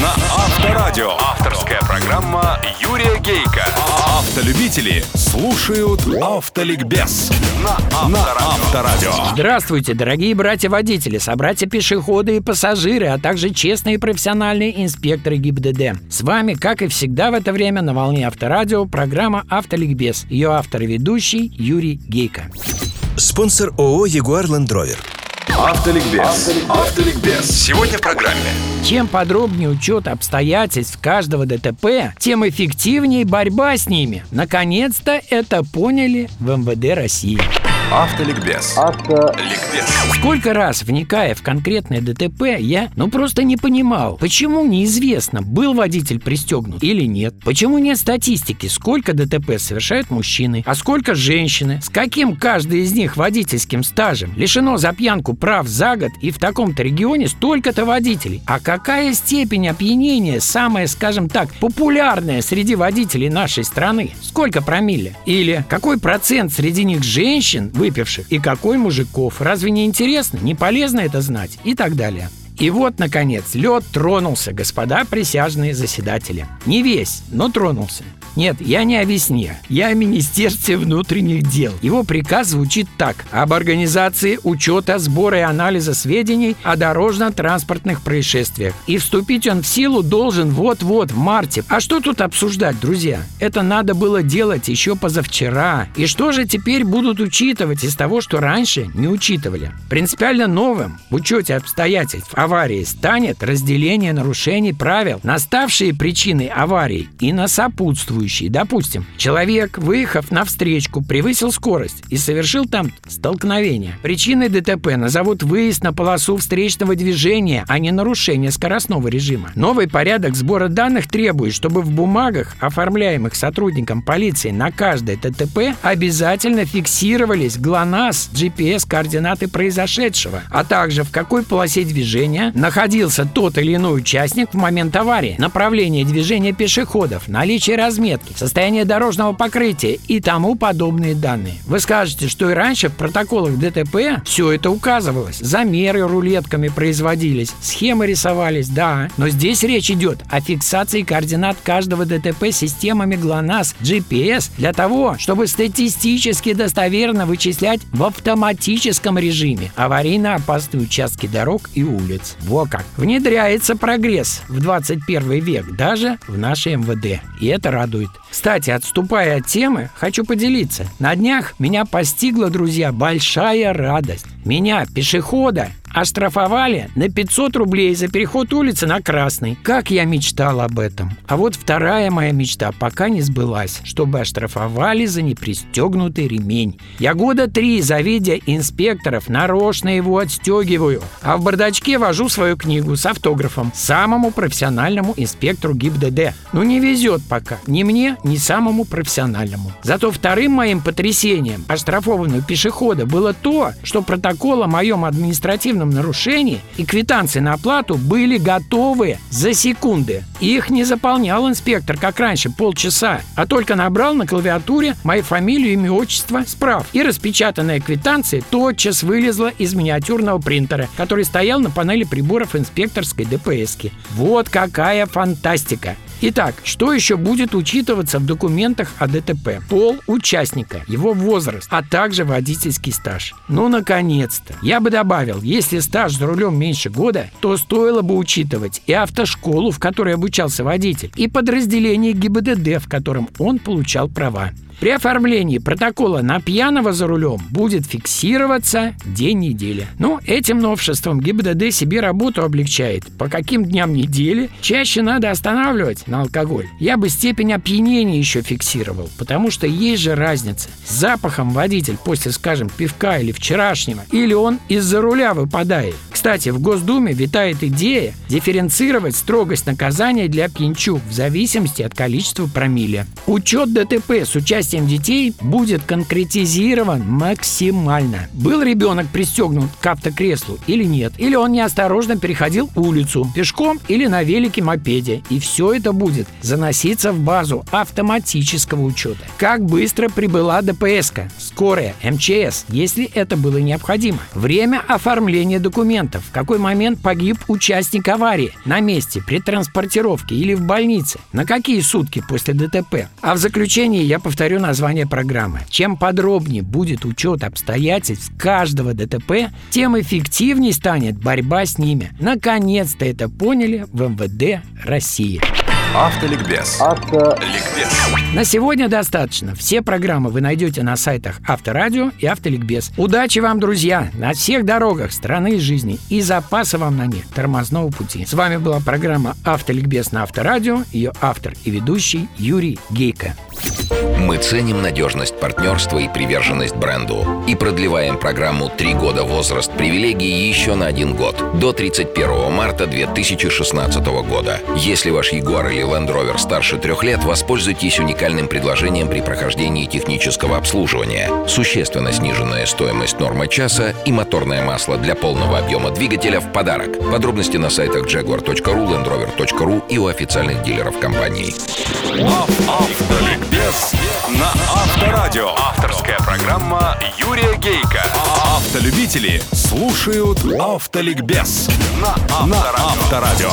на Авторадио. Авторская программа Юрия Гейка. Автолюбители слушают Автоликбез на Авторадио. Здравствуйте, дорогие братья-водители, собратья-пешеходы и пассажиры, а также честные и профессиональные инспекторы ГИБДД. С вами, как и всегда в это время, на волне Авторадио, программа «Автоликбез». Ее автор и ведущий Юрий Гейка. Спонсор ООО «Ягуар Ленд Ровер». Автоликбез. Автоликбез. Сегодня в программе. Чем подробнее учет обстоятельств каждого ДТП, тем эффективнее борьба с ними. Наконец-то это поняли в МВД России. Автоликбез. Автоликбез. Сколько раз, вникая в конкретное ДТП, я ну просто не понимал, почему неизвестно, был водитель пристегнут или нет. Почему нет статистики, сколько ДТП совершают мужчины, а сколько женщины, с каким каждый из них водительским стажем. Лишено за пьянку прав за год и в таком-то регионе столько-то водителей. А какая степень опьянения самая, скажем так, популярная среди водителей нашей страны? Сколько промилле? Или какой процент среди них женщин, выпивших, и какой мужиков? Разве не интересно? Не полезно это знать? И так далее. И вот, наконец, лед тронулся, господа присяжные заседатели. Не весь, но тронулся. Нет, я не о весне, я о Министерстве внутренних дел. Его приказ звучит так. Об организации учета, сбора и анализа сведений о дорожно-транспортных происшествиях. И вступить он в силу должен вот-вот, в марте. А что тут обсуждать, друзья? Это надо было делать еще позавчера. И что же теперь будут учитывать из того, что раньше не учитывали? Принципиально новым в учете обстоятельств аварии станет разделение нарушений правил на ставшие причиной аварии и на сопутствующие сопутствующие. Допустим, человек, выехав на встречку, превысил скорость и совершил там столкновение. Причиной ДТП назовут выезд на полосу встречного движения, а не нарушение скоростного режима. Новый порядок сбора данных требует, чтобы в бумагах, оформляемых сотрудником полиции на каждое ДТП, обязательно фиксировались ГЛОНАСС, GPS, координаты произошедшего, а также в какой полосе движения находился тот или иной участник в момент аварии, направление движения пешеходов, наличие размера разметки, состояние дорожного покрытия и тому подобные данные. Вы скажете, что и раньше в протоколах ДТП все это указывалось. Замеры рулетками производились, схемы рисовались, да. Но здесь речь идет о фиксации координат каждого ДТП системами ГЛОНАСС, GPS для того, чтобы статистически достоверно вычислять в автоматическом режиме аварийно опасные участки дорог и улиц. Во как! Внедряется прогресс в 21 век даже в нашей МВД. И это радует радует. Кстати, отступая от темы, хочу поделиться. На днях меня постигла, друзья, большая радость. Меня, пешехода, оштрафовали на 500 рублей за переход улицы на красный. Как я мечтал об этом. А вот вторая моя мечта пока не сбылась, чтобы оштрафовали за непристегнутый ремень. Я года три, завидя инспекторов, нарочно его отстегиваю, а в бардачке вожу свою книгу с автографом самому профессиональному инспектору ГИБДД. Ну не везет пока, ни мне, ни самому профессиональному. Зато вторым моим потрясением оштрафованного пешехода было то, что протокол о моем административном административном нарушении и квитанции на оплату были готовы за секунды. Их не заполнял инспектор, как раньше, полчаса, а только набрал на клавиатуре мою фамилию, имя, отчество, справ. И распечатанная квитанция тотчас вылезла из миниатюрного принтера, который стоял на панели приборов инспекторской ДПСки. Вот какая фантастика! Итак, что еще будет учитываться в документах о ДТП? Пол участника, его возраст, а также водительский стаж. Ну, наконец-то. Я бы добавил, если стаж за рулем меньше года, то стоило бы учитывать и автошколу, в которой обучался водитель, и подразделение ГИБДД, в котором он получал права. При оформлении протокола на пьяного за рулем будет фиксироваться день недели. Но этим новшеством ГИБДД себе работу облегчает. По каким дням недели чаще надо останавливать на алкоголь. Я бы степень опьянения еще фиксировал, потому что есть же разница. С запахом водитель после, скажем, пивка или вчерашнего, или он из-за руля выпадает. Кстати, в Госдуме витает идея дифференцировать строгость наказания для пьянчук в зависимости от количества промилле. Учет ДТП с участием участием детей будет конкретизирован максимально. Был ребенок пристегнут к автокреслу или нет? Или он неосторожно переходил улицу пешком или на велике-мопеде? И все это будет заноситься в базу автоматического учета. Как быстро прибыла ДПС, скорая, МЧС, если это было необходимо. Время оформления документов. В какой момент погиб участник аварии? На месте, при транспортировке или в больнице? На какие сутки после ДТП? А в заключение я повторю название программы. Чем подробнее будет учет обстоятельств каждого ДТП, тем эффективнее станет борьба с ними. Наконец-то это поняли в МВД России. Автоликбез. Автоликбез. На сегодня достаточно. Все программы вы найдете на сайтах Авторадио и Автоликбез. Удачи вам, друзья, на всех дорогах страны и жизни и запаса вам на них тормозного пути. С вами была программа Автоликбез на Авторадио, ее автор и ведущий Юрий Гейко. Мы ценим надежность партнерства и приверженность бренду и продлеваем программу «Три года возраст привилегий» еще на один год, до 31 марта 2016 года. Если ваш Ягуар или Land Rover старше трех лет, воспользуйтесь уникальным предложением при прохождении технического обслуживания. Существенно сниженная стоимость нормы часа и моторное масло для полного объема двигателя в подарок. Подробности на сайтах jaguar.ru, landrover.ru и у официальных дилеров компании. Автоликбез на Авторадио. Авторская программа Юрия Гейка. Автолюбители слушают Автоликбез на Авторадио.